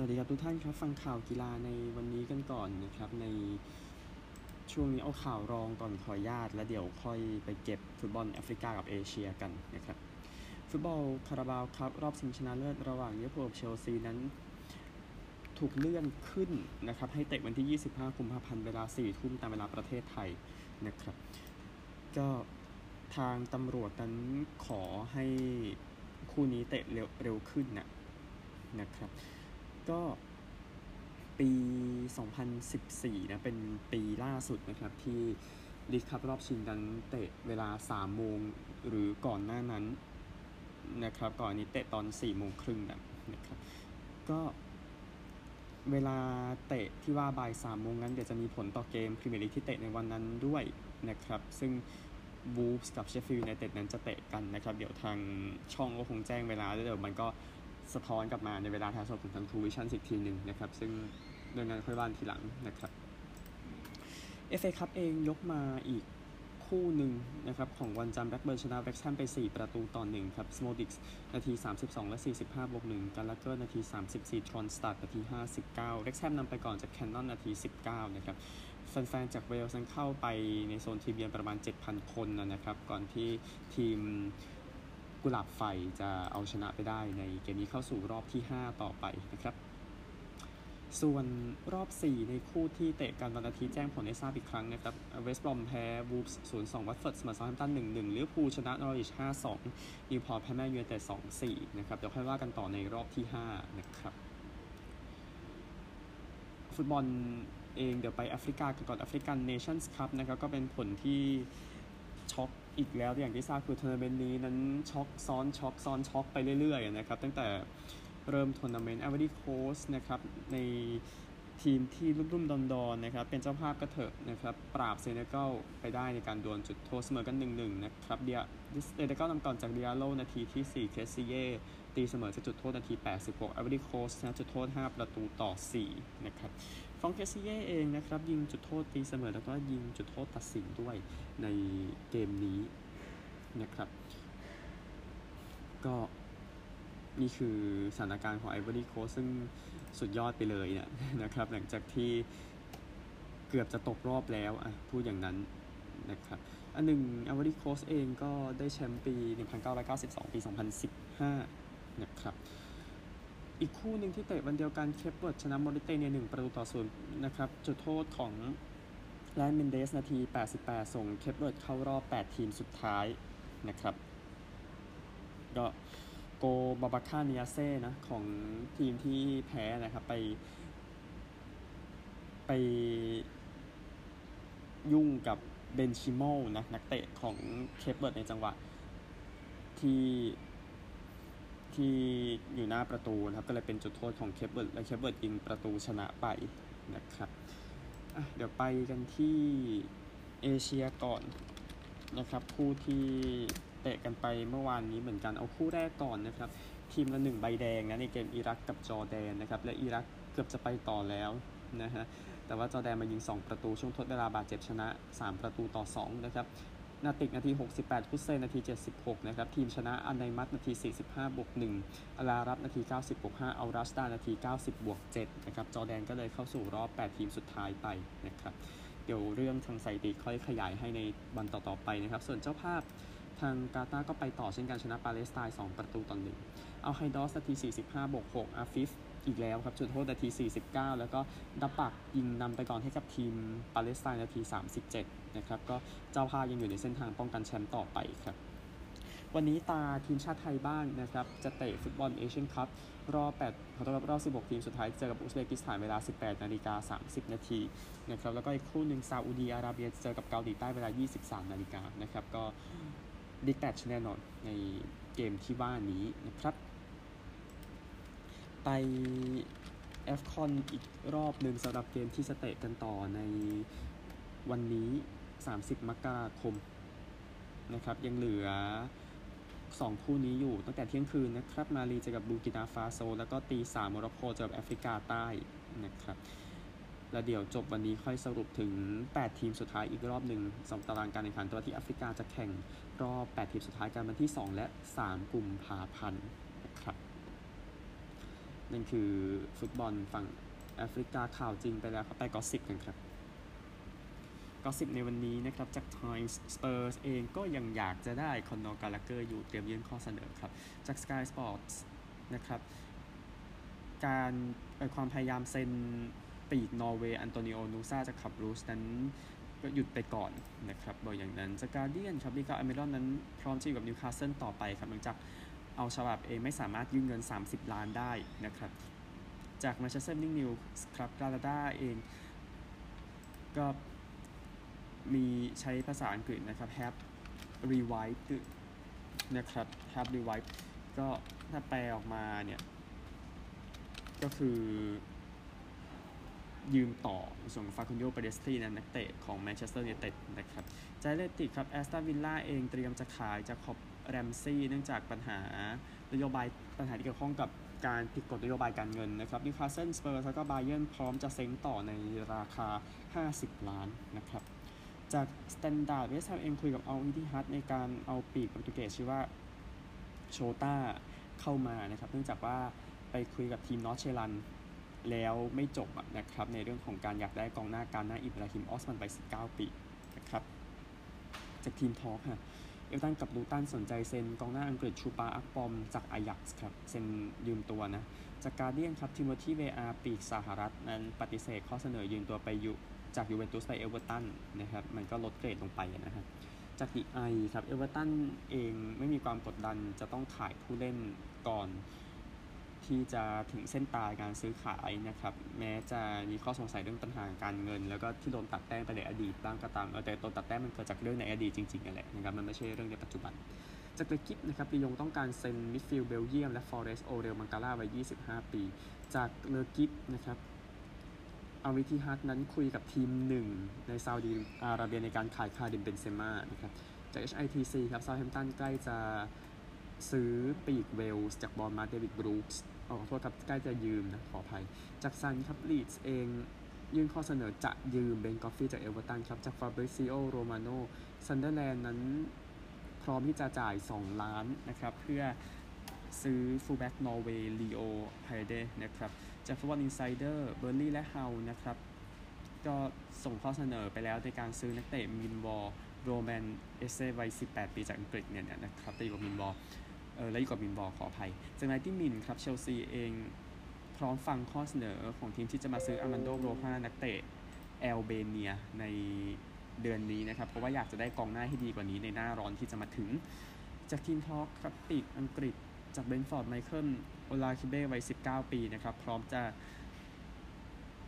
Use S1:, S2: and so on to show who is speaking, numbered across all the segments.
S1: สวัสดีครับทุกท่านครับ ฟังข่าวกีฬาในวันนี้กันก่อนนะครับในช่วงนี้เอาข่าวรองก่อนขอญาต แล้วเดี๋ยวค่อยไปเก็บฟุตบอลแอฟริกากับเอเชียกันนะครับฟุตบอลคาราบาวครับ รอบชิงชนะเลิศระหว่างลิเวอร์พูลกับเชลซีนั้นถูกเลื่อนขึ้นนะครับให้เตะวันที่ 25กุมภาพันธ์เวลา 4 ทุ่มตามเวลาประเทศไทยนะครับ ก็ทางตำรวจนั้นขอให้คู่นี้เตะเร็วเร็วขึ้นนะนะครับ ก็ปี 2014 นะ เป็นปีล่าสุดนะครับ ที่ลีกคัพรอบชิงกันเตะเวลา 3 โมงหรือก่อนหน้านั้นนะครับก่อนนี้เตะตอน 4 โมงครึ่งนะครับ ก็เวลาเตะที่ว่าบ่าย3โมงนั้น เดี๋ยวจะมีผลต่อเกมพรีเมียร์ลีกที่เตะในวันนั้นด้วยนะครับ ซึ่งวูล์ฟส์กับเชฟฟิลด์ยูไนเต็ดนั้นจะเตะกันนะครับ เดี๋ยวทางช่องก็คงแจ้งเวลาแล้วเดี๋ยวมันก็ สะท้อนกลับมาในเวลาถ่ายสดของทางทรูวิชั่นส์อีกทีหนึ่งนะครับ ซึ่งโดยงานค่อยว่ากันทีหลังนะครับเอฟเอคัพเองยกมาอีกคู่หนึ่งนะครับของวันจันทร์แบล็คเบิร์นชนะเร็กซ์แฮมไป 4 ประตูต่อ1ครับซโมดิกส์นาที 32 และ 45 บวก1กัลลาเกอร์นาที 34 ทรอนสตัดนาที 59เร็กซ์แฮมนำไปก่อนจากแคนนอนนาที 19 นะครับแฟนๆจากเวลส์เข้าไปในโซนทีมเยือนประมาณ 7,000 คนนะครับ ก่อนที่ทีม กุหลาบไฟจะเอาชนะไปได้ในเกมนี้เข้าสู่รอบที่ 5 ต่อไปนะครับ ส่วนรอบ 4 ในคู่ที่เตะกันวันอาทิตย์แจ้งผลให้ทราบอีกครั้งนะครับเวสต์บรอมแพ้วูล์ฟส์0-2วัตฟอร์ดเสมอเซาแธมป์ตัน1-1ลิเวอร์พูลชนะนอริช5-2นิวพอร์ตแพ้แมนยูแต่2-4นะครับเดี๋ยวค่อยว่ากันต่อในรอบที่ 5 นะครับ ฟุตบอลเองเดี๋ยวไปแอฟริกากันก่อนแอฟริกันเนชั่นส์คัพนะครับก็เป็นผลที่ช็อก อีกแล้วอย่างที่ทราบคือทัวร์นาเมนต์นี้นั้นช็อกซ้อนช็อกซ้อนช็อกไปเรื่อยๆนะครับตั้งแต่เริ่มทัวร์นาเมนต์ไอวอรี่โคสต์นะครับในทีมที่ลุ่มๆดอนๆนะครับเป็นเจ้าภาพก็เถอะนะครับปราบเซเนกัลไปได้ในการดวลจุดโทษเสมอกัน 1-1 นะครับเดียเซเนกัลนำก่อนจากเดียโลนาทีที่ 4 เคสซิเย่ ตีเสมอจากจุดโทษนาที 86ไอวอรี่โคสต์ชนะจุดโทษ 5 ประตูต่อ 4 นะครับ ฟรองค์เคสซิเย่เองนะครับ ยิงจุดโทษตีเสมอแล้วก็ยิงจุดโทษตัดสินด้วยในเกมนี้นะครับ ก็นี่คือสถานการณ์ของไอ v o รี่โคซึ่งสุดยอดไปเลยเนี่ยนะครับ หลังจากที่เกือบจะตกรอบแล้วอะพูดอย่างนั้นนะครับอันหนึ่งไอ v o รี่โคสเองก็ได้แชมป์ปี 1992 ปี 2015 นะครับอีกคู่หนึ่งที่เตะวันเดียวกันเคปเวิร์ดชนะมอริเตเนียหนึ่งประตูต่อศูนย์นะครับจุดโทษของไรอันเมนเดสนาที 88 ส่งเคปเวิร์ดเข้ารอบ 8 ทีมสุดท้ายนะครับก็โกล์บาบาคาร์เนียสเซ่นะของทีมที่แพ้นะครับไป ไปยุ่งกับเบนชิโมนะนักเตะของเคปเวิร์ดในจังหวะที่ ที่อยู่หน้าประตูนะครับ ก็เลยเป็นจุดโทษของเคปเวิร์ดและเคปเวิร์ดยิงประตูชนะไปนะครับเดี๋ยวไปกันที่เอเชียก่อนนะครับ คู่ที่เตะกันไปเมื่อวานนี้เหมือนกันเอาคู่แรกก่อนนะครับ ทีมละหนึ่งใบแดงนะในเกมอิรักกับจอร์แดนนะครับ และอิรักเกือบจะไปต่อแล้วนะฮะแต่ว่าจอแดนมายิง 2 ประตูช่วงทดเวลาบาดเจ็บชนะ 3 ประตูต่อ2นะครับ นาติกนาที 68 พุเซนนาที 76 นะครับ ทีมชนะอันไนมัตนาที 45 บวก 1อารารับนาที 90 บวก5เอารัสตานาที 90 บวก 7 นะครับ จอแดนก็เลยเข้าสู่รอบ 8 ทีมสุดท้ายไปนะครับ เดี๋ยวเรื่องทางสถิติค่อยขยายให้ในวันต่อ ๆ ไปนะครับ ส่วนเจ้าภาพทางกาตาก็ไปต่อเช่นกันชนะปาเลสไตน์ 2 ประตูต่อหนึ่งเอาไฮดอสนาที 45 บวก 6 อาฟิฟ อีกแล้วครับจุดโทษนาที 49 แล้วก็ดับบากห์ยิงนำไปก่อนให้กับทีมปาเลสไตน์นาที 37 นะครับก็เจ้าภาพยังอยู่ในเส้นทางป้องกันแชมป์ต่อไปครับวันนี้ตาทีมชาติไทยบ้างนะครับ จะเตะฟุตบอลเอเชียนคัพรอบ8ขอโทษครับรอบ 16 ทีมสุดท้าย เจอกับอุซเบกิสถานเวลา 18 นาฬิกา 30 นาทีนะครับ แล้วก็อีกคู่หนึ่งซาอุดีอาระเบียเจอกับเกาหลีใต้เวลา 23 นาฬิกานะครับ ก็บิ๊กแมตช์แน่นอนในเกมที่ว่านี้นะครับ ไปแอฟคอนอีกรอบหนึ่งสำหรับเกมที่เตะกันต่อในวันนี้ 30 มกราคมนะครับ ยังเหลือ 2 คู่นี้อยู่ตั้งแต่เที่ยงคืนนะครับ มาลีเจอกับบูร์กินาฟาโซ แล้วก็ตีสามโมร็อกโกเจอกับแอฟริกาใต้นะครับ แล้วเดี๋ยวจบวันนี้ค่อยสรุปถึง 8 ทีมสุดท้ายอีกรอบหนึ่งสองตารางการแข่งขันตัวที่แอฟริกาจะแข่งรอบ 8 ทีมสุดท้ายกันวันที่ 2 และ 3 กุมภาพันธ์นะครับ นั่นคือฟุตบอลฝั่งแอฟริกาข่าวจริงไปแล้วครับไปกอสิบกันครับกอสิบในวันนี้นะครับจาก Times Spurs เองก็ยังอยากจะได้คอนนอร์กาลาเกอร์อยู่เตรียมยื่นข้อเสนอครับ จาก Sky Sports นะครับการความพยายามเซ็นปีกนอร์เวย์อันโตนิโอนูซาจากขับรูสนั้นก็หยุดไปก่อนนะครับบอกอย่างนั้นจากการเดียนครับลิกาอเมรอนนั้นพร้อมจะอยู่กับนิวคาสเซิลต่อไปครับหลังจาก เอาฉบับเองไม่สามารถยื่นเงิน 30 ล้านได้นะครับ จากแมนเชสเตอร์นิงนิวครับกาลาดาเองก็มีใช้ภาษาอังกฤษนะครับ have revived นะครับ have revived ก็ถ้าแปลออกมาเนี่ยก็คือยืมต่อส่วนฟาคุนโดเปยิสตรีนั้นนักเตะของแมนเชสเตอร์ยูไนเต็ดนะครับจาก Athletic ครับแอสตันวิลล่าเองเตรียมจะขายเจค็อบ แรมซี่เนื่องจากปัญหานโยบายปัญหาที่เกี่ยวข้องกับการผิดกฎนโยบายการเงินนะครับนิวคาสเซิลสเปอร์แล้วก็บาเยร์นพร้อมจะเซ็นต่อในราคา 50 ล้านนะครับจากสแตนดาร์ดเวสต์แฮมเองคุยกับอัลอิทติฮัดในการเอาปีกโปรตุเกสชื่อว่าโชต้าเข้ามานะครับเนื่องจากว่าไปคุยกับทีมนอร์ดเชลลันด์แล้วไม่จบนะครับในเรื่องของการอยากได้กองหน้าการหน้าอิบราฮิมออสมันไป 19 ปีนะครับจาก TEAMtalk ฮะ เอฟเวอร์ตันกับลูตันสนใจเซ็นกองหน้าอังกฤษชูปาอักปอมจากอายักส์ครับ เซ็นยืมตัวนะ จาก Guardian ครับทิโมธีเวอาปีกสหรัฐนั้นปฏิเสธข้อเสนอยืมตัวไปยุจากยูเวนตุสไปเอเวอร์ตันนะครับ มันก็ลดเกรดลงไปนะฮะจาก The i ครับเอเวอร์ตันเองไม่มีความกดดันจะต้องขายผู้เล่นก่อน ที่จะถึงเส้นตายการซื้อขายนะครับ แม้จะมีข้อสงสัยเรื่องปัญหาการเงิน แล้วก็ที่โดนตัดแต้มไปในอดีตบ้างก็ตามแต่โดนตัดแต้มมันเกิดจากเรื่องในอดีตจริงๆนั่นแหละนะครับมันไม่ใช่เรื่องในปัจจุบัน จาก L'Equipe นะครับลียงต้องการเซ็นมิดฟิลด์เบลเยียมและฟอเรสโอเรลมังกาล่าไว้25 ปี จาก L'Equipe นะครับอัลอิทติฮัดนั้นคุยกับทีมหนึ่งในซาอุดีอาระเบียในการขายคาริมเบนเซม่านะครับจาก HITC ครับเซาแธมป์ตันใกล้จะ ซื้อปีกเวลส์จากบอร์นมัธเดวิดบรูคส์ขอโทษครับใกล้จะยืมนะขออภัย จาก Sun ครับลีดส์เองยื่นข้อเสนอจะยืมเบนก็อดฟรีย์จากเอเวอร์ตันครับ จากฟาบริซิโอโรมาโนซันเดอร์แลนด์นั้นพร้อมที่จะจ่าย 2 ล้านนะครับ เพื่อซื้อฟูลแบ็กนอร์เวย์ลีโอไฮเดนะครับ จาก Football Insider เบิร์นลี่ย์และเฮานะครับ ก็ส่งข้อเสนอไปแล้วในการซื้อนักเตะมิลล์วอลล์โรแมนเอเซวัย 18 ปีจากอังกฤษเนี่ยนะครับไปอยู่กับมิลล์วอลล์ เออและอยู่กับมิลล์วอลล์ขออภัย จากนั้นที่มินครับเชลซีเองพร้อมฟังข้อเสนอของทีมที่จะมาซื้ออาร์มันโดโบรยานักเตะแอลเบเนียในเดือนนี้นะครับ เพราะว่าอยากจะได้กองหน้าที่ดีกว่านี้ในหน้าร้อนที่จะมาถึง จาก TEAMtalk ครับปีกอังกฤษจากเบรนท์ฟอร์ดไมเคิลโอลาคิเบ้วัย 19 ปีนะครับ พร้อมจะ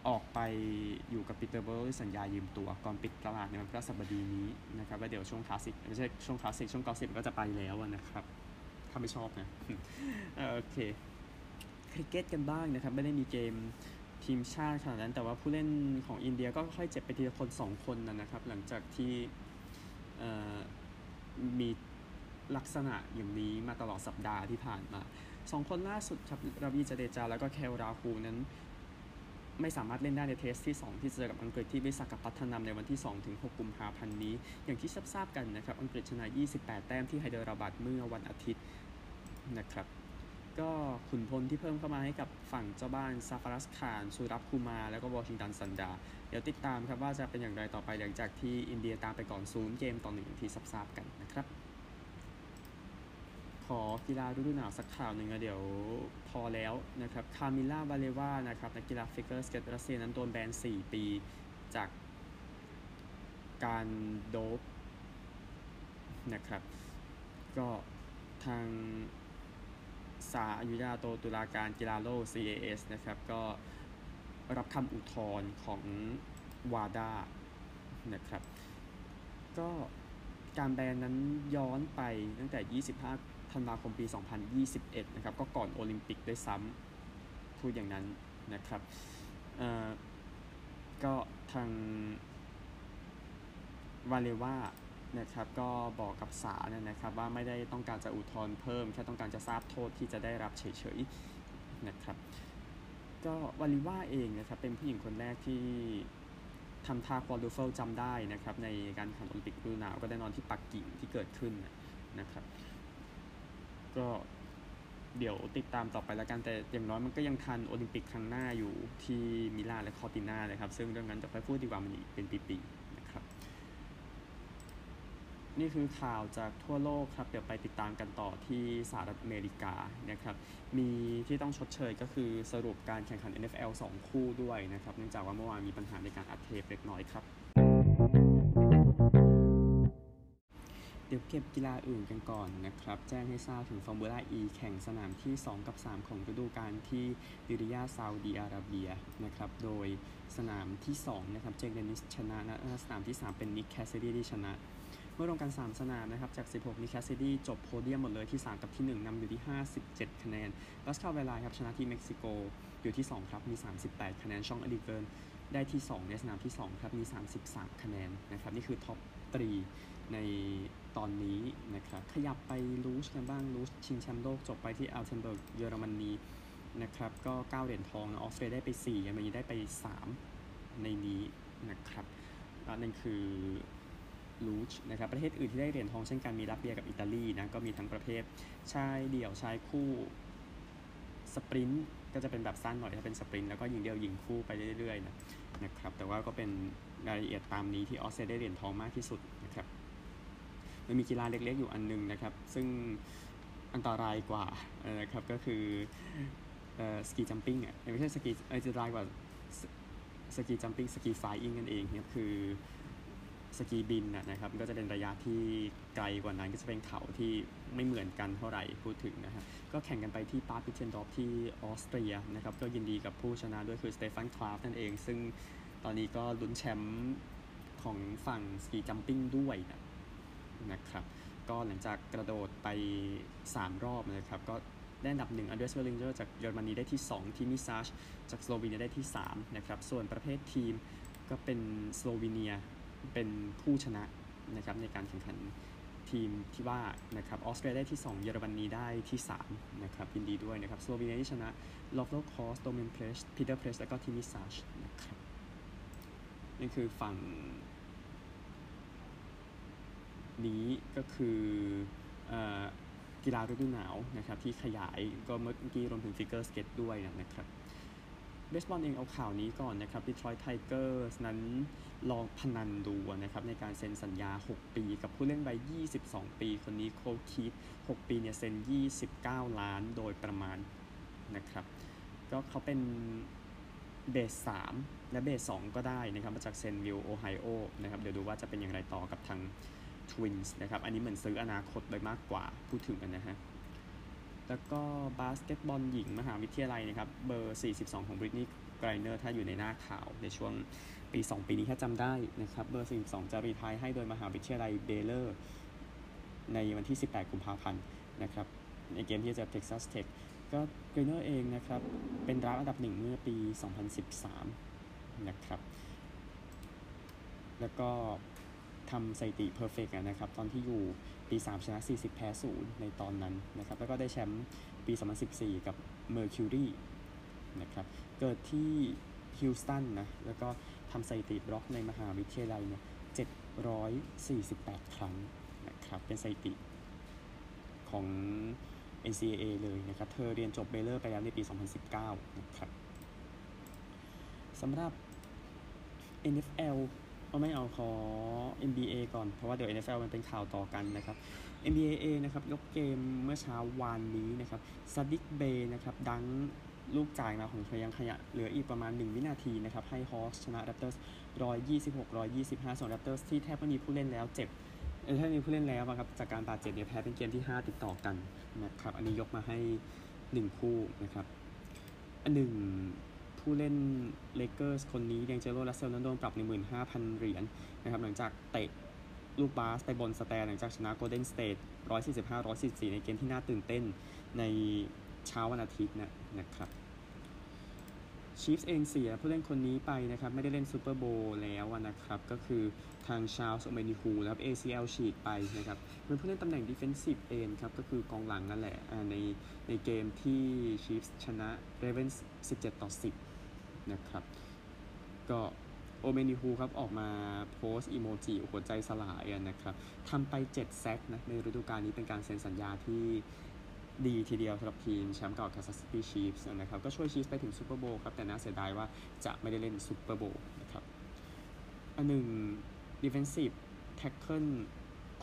S1: ออกไปอยู่กับปีเตอร์เบิร์สัญญายืมตัวก่อนปิดตลาดในวันพฤหัสบดีนี้นะครับแล้วเดี๋ยวช่วงคลาสสิกไม่ใช่ช่วงคลาสสิกช่วง gossip ก็จะไปแล้วนะครับ ถ้าไม่ชอบนะโอเคคริกเก็ตกันบ้างนะครับ ไม่ได้มีเกมทีมชาติขนาดนั้น แต่ว่าผู้เล่นของอินเดียก็ค่อยเจ็บไปทีละคนสองคนนะครับ หลังจากที่มีลักษณะอย่างนี้มาตลอดสัปดาห์ที่ผ่านมาสองคนล่าสุดครับราวินทราจาเดจา แล้วก็เคแอลราฮูลนั้น ไม่สามารถเล่นได้ใน Test ที่ 2 ที่เจอกับอังกฤษที่วิสาขาปัตนัมในวันที่2ถึง6กุมภาพันธ์นี้ อย่างที่ทราบกันนะครับ อังกฤษชนะ 28 แต้มที่ไฮเดราบัดเมื่อวันอาทิตย์ นะครับ ก็ขุนพลที่เพิ่มเข้ามาให้กับฝั่งเจ้าบ้านซาฟาราซคานซอราบคูมาร์ แล้วก็วอชิงตันซุนดาร์ เดี๋ยวติดตามครับว่าจะเป็นอย่างไรต่อไปหลังจากที่อินเดียตามไปก่อนศูนย์เกมต่อหนึ่งที่ทราบกันนะครับ ขอกีฬาฤดูหนาวสักข่าวหนึ่งนะเดี๋ยวพอแล้วนะครับคามิล่าวาลิเยวานะครับนักกีฬาฟิกเกอร์สเก็ตรัสเซียนั้นโดนแบน 4 ปีจากการโด๊ปนะครับ ก็ทาง ศาลอนุญาโตตุลาการกีฬาโลก CAS นะครับ ก็รับคำอุทธรณ์ของวาดานะครับ ก็การแบนนั้นย้อนไปตั้งแต่ 25 ธันวาคมปี 2021 นะครับ ก็ก่อนโอลิมปิกด้วยซ้ำพูดอย่างนั้นนะครับก็ทางวาเลว่า นะครับก็บอกกับศาลนะครับว่าไม่ได้ต้องการจะอุทธรณ์เพิ่มแค่ต้องการจะทราบโทษที่จะได้รับเฉยๆนะครับก็วาลิว่าเองนะครับเป็นผู้หญิงคนแรกที่ทำท่า quadruple จำได้นะครับในการแข่งโอลิมปิกฤดูหนาวก็ได้นอนที่ปักกิ่งที่เกิดขึ้นนะครับก็เดี๋ยวติดตามต่อไปแล้วกัน แต่อย่างน้อยมันก็ยังทันโอลิมปิกครั้งหน้าอยู่ที่มิลานและคอร์ติน่านะครับ ซึ่งเรื่องนั้นจะไปพูดดีกว่ามันอีกเป็นปีๆ นี่คือข่าวจากทั่วโลกครับ เดี๋ยวไปติดตามกันต่อที่สหรัฐอเมริกานะครับ มีที่ต้องชดเชยก็คือสรุปการแข่งขัน NFL 2 คู่ด้วยนะครับ เนื่องจากว่าเมื่อวานมีปัญหาในการอัดเทปเล็กน้อยครับ เดี๋ยวเก็บกีฬาอื่นกันก่อนนะครับ แจ้งให้ทราบถึงฟอร์มูล่า E แข่งสนามที่ 2 กับ 3 ของฤดูกาลที่ดิริยาซาอุดีอาระเบียนะครับ โดยสนามที่2นะครับ เจคเดนนิสชนะนะสนามที่ 3 เป็นนิกแคสซิดี้ที่ชนะ มื่อรวมกัน3สนามนะครับจาก 16นิกแคสซิดี้จบโพเดียมหมดเลยที่ 3 กับที่ 1นำอยู่ที่ 57 คะแนนปาสคาลแวร์ไลน์ครับชนะที่เม็กซิโกอยู่ที่ 2 ครับมี 38 คะแนนฌองเอริกแวร์ญได้ที่ 2 ในสนามที่ 2 ครับมี 33 คะแนนนะครับนี่คือ top three ในตอนนี้นะครับขยับไป luge กันบ้าง luge ชิงแชมป์โลกจบไปที่อัลเทนเบิร์กเยอรมนีนะครับก็ 9 เหรียญทองออสเตรเลียได้ไป4เยอรมนีได้ไป 3 ในนี้นะครับนั่นคือ luge นะครับประเทศอื่นที่ได้เหรียญทองเช่นกันมีรัสเซียกับอิตาลีนะก็มีทั้งประเภทชายเดี่ยวชายคู่ sprint ก็จะเป็นแบบสั้นหน่อยถ้าเป็น sprint แล้วก็ยิงเดียวยิงคู่ไปเรื่อยๆนะนะครับแต่ว่าก็เป็นรายละเอียดตามนี้ที่ออสเตรเลียได้เหรียญทองมากที่สุดนะครับมันมีกีฬาเล็กๆอยู่อันนึงนะครับ ซึ่งอันตรายกว่านะครับก็คือ ski jumping อะไม่ใช่สกีอันตรายกว่า ski jumping ski flying กันเองเนี่ยคือ สกีบินนะครับก็จะเป็นระยะที่ไกลกว่านั้นก็จะเป็นเขาที่ไม่เหมือนกันเท่าไหร่พูดถึงนะฮะก็แข่งกันไปที่บาดมิทเทินดอร์ฟที่ออสเตรียนะครับก็ยินดีกับผู้ชนะด้วยคือสเตฟานคราฟต์นั่นเอง ซึ่งตอนนี้ก็ลุ้นแชมป์ของฝั่ง ski jumping ด้วยนะนะครับก็หลังจากกระโดดไป 3 รอบนะครับก็ได้อันดับหนึ่งอันเดรสเวลลิงเจอร์จากเยอรมนีได้ที่ 2 ทิมิซาชจากสโลวีเนียได้ที่3นะครับส่วนประเภททีมก็เป็นสโลวีเนีย เป็นผู้ชนะนะครับในการแข่งขันทีมที่ว่านะครับออสเตรเลียได้ที่ 2 เยอรมนีได้ที่ 3 นะครับยินดีด้วยนะครับสโลวีเนียที่ชนะลอฟโรคอสโดเมนเพรฟซ์พีเตอร์เพรฟซ์แล้วก็ทิมิซาชนะครับนี่คือฝั่ง นี้ก็คือกีฬาฤดูหนาวนะครับที่ขยายก็เมื่อกี้รวมถึง figure skate ด้วยนะครับ เบสบอลเองเอาข่าวนี้ก่อนนะครับดีทรอยต์ไทเกอร์สนั้นลองพนันดูนะครับในการเซ็นสัญญา 6 ปี กับผู้เล่นวัย 22 ปี คนนี้โคลต์คีธ 6ปีเนี่ยเซ็น 29 ล้านโดยประมาณนะครับ ก็เขาเป็น base 3และ base 2ก็ได้นะครับ มาจากเซนส์วิลล์โอไฮโอนะครับ เดี๋ยวดูว่าจะเป็นอย่างไรต่อกับทาง Twins นะครับ อันนี้เหมือนซื้ออนาคตไปมากกว่าพูดถึงกันนะฮะ แล้วก็บาสเกตบอลหญิงมหาวิทยาลัยนะครับ เบอร์ 42 ของบริตนีย์ไกรเนอร์ถ้าอยู่ในหน้าข่าวในช่วงปี 2 ปีนี้ถ้าจำได้นะครับ เบอร์ 42 จะ retire ให้โดยมหาวิทยาลัยเบเลอร์ ในวันที่ 18 กุมภาพันธ์นะครับ ในเกมที่จะเจอเท็กซัสเทคก็ไกรเนอร์เองนะครับ เป็น draft อันดับหนึ่งเมื่อปี 2013 นะครับ แล้วก็ ทำสถิติ perfect นะครับ ตอนที่อยู่ปี 3 ชนะ 40 แพ้ 0 ในตอนนั้นนะครับ แล้วก็ได้แชมป์ปี 2014 กับ Mercury นะครับ เกิดที่ฮิลสตันนะ แล้วก็ทำสถิติบล็อกในมหาวิทยาลัยเนี่ย748 ครั้งนะครับ เป็นสถิติของ NCAA เลยนะครับ เธอเรียนจบเบลเลอร์ไปแล้วในปี 2019 นะครับสำหรับ NFL เอาไม่เอาขอ NBA ก่อน เพราะว่าเดี๋ยว NFL มันเป็นข่าวต่อกันนะครับ NBA เองนะครับ ยกเกมเมื่อเช้าวานนี้นะครับซาดิกเบย์นะครับ ดังลูกจ่ายมาของทยังขยะ เหลืออีกประมาณ 1 วินาทีนะครับ ให้ฮอสชนะ Raptors 126 125 ส่วน Raptors ที่แทบไม่มีผู้เล่นแล้วเจ็บถ้ามีผู้เล่นแล้วครับ จากการบาดเจ็บเนี่ยแพ้เป็นเกมที่ 5 ติดต่อกันนะครับ อันนี้ยกมาให้ 1 คู่นะครับอันหนึ่ง ผู้เล่นเลเกอร์สคนนี้ยังเจโรลัสเซลนั้นโดนปรับ 15,000 เหรียญนะครับหลังจากเตะลูกบาสไปบน stand หลังจากชนะโกลเด้นสเตท145-144 ในเกมที่น่าตื่นเต้นในเช้าวันอาทิตย์นะนะครับชีฟส์เองเสียผู้เล่นคนนี้ไปนะครับ ไม่ได้เล่นซูเปอร์โบว์แล้วนะครับ ก็คือทางชาลส์โอเมนิฮูนะครับ ACL ฉีกไปนะครับเป็นผู้เล่นตำแหน่ง Defensive End ครับ ก็คือกองหลังนั่นแหละในในเกมที่ชีฟส์ชนะ Ravens 17 ต่อ 10 นะครับ ก็โอเมนิฮูครับออกมาโพสต์อีโมจิหัวใจสลายนะครับทำไป 7 sack นะในฤดูกาลนี้เป็นการเซ็นสัญญาที่ดีทีเดียวสำหรับทีมแชมป์เก่า Kansas City Chiefs นะครับก็ช่วย Chiefs ไปถึงซูเปอร์โบว์ครับ แต่น่าเสียดายว่าจะไม่ได้เล่นซูเปอร์โบว์นะครับอันหนึ่ง defensive tackle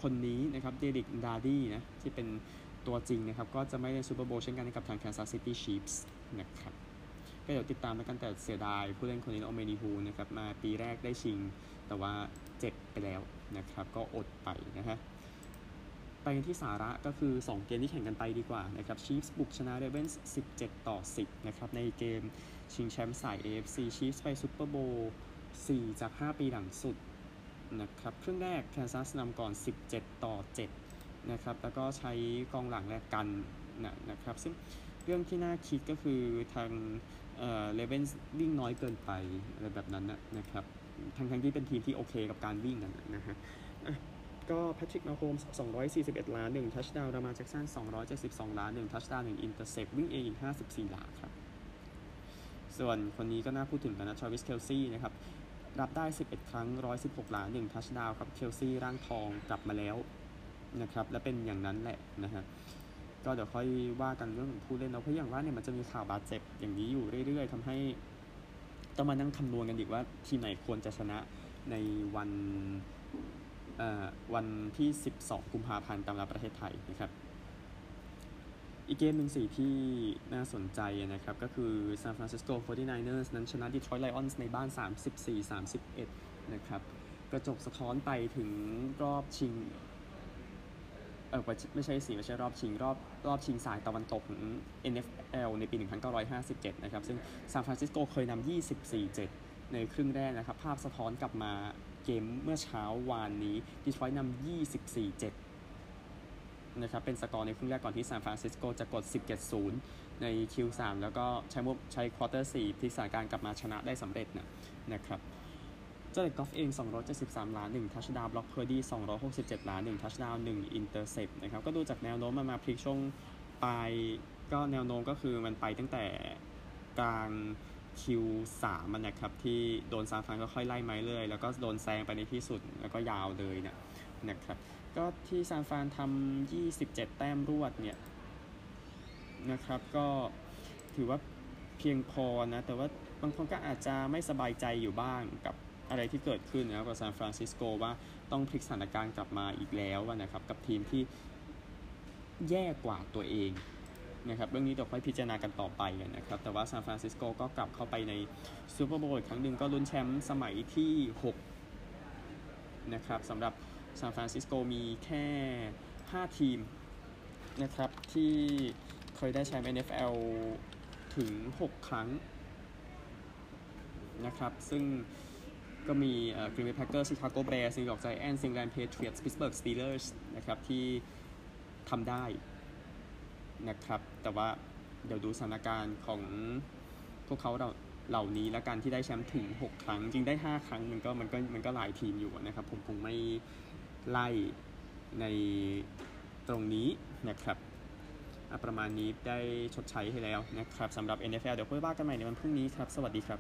S1: คนนี้นะครับเดริกดาร์ดี้นะที่เป็นตัวจริงนะครับ ก็จะไม่เล่นซูเปอร์โบว์เช่นกันกับทาง Kansas City Chiefs นะครับ ก็เดี๋ยวติดตามกันแต่เสียดายผู้เล่นคนนี้โอเมนิฮูนะครับมาปีแรกได้ชิง แต่ว่าเจ็บไปแล้วนะครับ ก็อดไปนะฮะไปกันที่สาระก็คือ 2 เกมที่แข่งกันไปดีกว่านะครับชีฟส์บุกชนะเรเวนส์17 ต่อ 10 นะครับ ในเกมชิงแชมป์สาย AFC ชีฟส์ไปซูเปอร์โบว์4จาก 5 ปีหลังสุดนะครับครึ่งแรกแคนซัสนำก่อน 17 ต่อ 7 นะครับ แล้วก็ใช้กองหลังแลกกันนะนะครับซึ่ง เรื่องที่น่าคิดก็คือทางเอ่อเรเวนส์วิ่งน้อยเกินไปอะไรแบบนั้นนะนะครับทั้งทั้งที่เป็นทีมที่โอเคกับการวิ่งกันนะฮะก็แพทริกมาโฮมส์241 หลา 1 touchdown ลามาร์แจ็กสัน 272 หลา 1 touchdown 1 intercept วิ่งเองอีก 54 หลาครับ ส่วนคนนี้ก็น่าพูดถึงกันนะทราวิสเคลซี่นะครับ รับได้ 11 ครั้ง 116 ล้าน1ทัชดาวน์ครับเคลซี่ร่างทองกลับมาแล้วนะครับ และเป็นอย่างนั้นแหละนะฮะ ก็เดี๋ยวค่อยว่ากันเรื่องของผู้เล่นเราเพราะอย่างว่าเนี่ยมันจะมีข่าวบาดเจ็บอย่างนี้อยู่เรื่อย ๆทำให้ต้องมานั่งคำนวณกันอีกว่าทีมไหนควรจะชนะในวันวันที่ 12 กุมภาพันธ์ตามเวลาประเทศไทยนะครับ อีกเกมหนึ่งสี่ที่น่าสนใจนะครับ ก็คือ San Francisco 49ers นั้นชนะ Detroit Lions ในบ้าน 34-31 นะครับ กระจกสะท้อนไปถึงรอบชิง เออไม่ใช่สิไม่ใช่รอบชิงรอบรอบชิงสายตะวันตกของ NFL ในปี 1957 นะครับ ซึ่งซานฟรานซิสโกเคยนำ24-7 ในครึ่งแรกนะครับ ภาพสะท้อนกลับมาเกมเมื่อเช้าวานนี้ดีทรอยต์นำ24-7นะครับเป็นสกอร์ในครึ่งแรกก่อนที่ซานฟรานซิสโกจะกด 17-0 ใน Q3 แล้วก็ใช้มุใช้ quarter 4พลิกสถานการณ์กลับมาชนะได้สำเร็จนะนะครับ จาเร็ดกอฟฟ์เอง 273 หลา 1 touchdown บร็อกเพอร์ดี้ 267 หลา 1 touchdown 1 intercept นะครับ ก็ดูจากแนวโน้มมันมาพลิกช่วงปลายก็แนวโน้มก็คือมันไปตั้งแต่กลาง Q3 มันนะครับ ที่โดนซานฟรานก็ค่อยไล่มาเลยแล้วก็โดนแซงไปในที่สุด แล้วก็ยาวเลยเนี่ยนะครับ ก็ที่ซานฟรานทำ27 แต้มรวดเนี่ยนะครับ ก็ถือว่าเพียงพอนะ แต่ว่าบางคนก็อาจจะไม่สบายใจอยู่บ้างกับ อะไรที่เกิดขึ้นนะกับซานฟรานซิสโกว่าต้องพลิกสถานการณ์กลับมาอีกแล้วนะครับกับทีมที่แย่กว่าตัวเองนะครับเรื่องนี้เดี๋ยวค่อยพิจารณากันต่อไปนะครับแต่ว่าซานฟรานซิสโกก็กลับเข้าไปในซูเปอร์โบว์อีกครั้งหนึ่งก็ลุ้นแชมป์สมัยที่ 6 นะครับสำหรับซานฟรานซิสโกมีแค่ 5 ทีมนะครับที่เคยได้แชมป์ NFL ถึง 6 ครั้งนะครับซึ่ง ก็มี Green Bay Packers Chicago Bears New York Giants New England Patriots Pittsburgh Steelers นะครับที่ทำได้นะครับ แต่ว่าเดี๋ยวดูสถานการณ์ของพวกเขาเราเหล่านี้และการที่ได้แชมป์ถึง 6 ครั้ง จริงได้ 5 ครั้งมันก็มันก็มันก็หลายทีมอยู่นะครับ ผมคงไม่ไล่ในตรงนี้นะครับประมาณนี้ได้ชดใช้ให้แล้วนะครับสำหรับ NFL เดี๋ยวค่อยว่ากันใหม่ในวันพรุ่งนี้ครับ สวัสดีครับ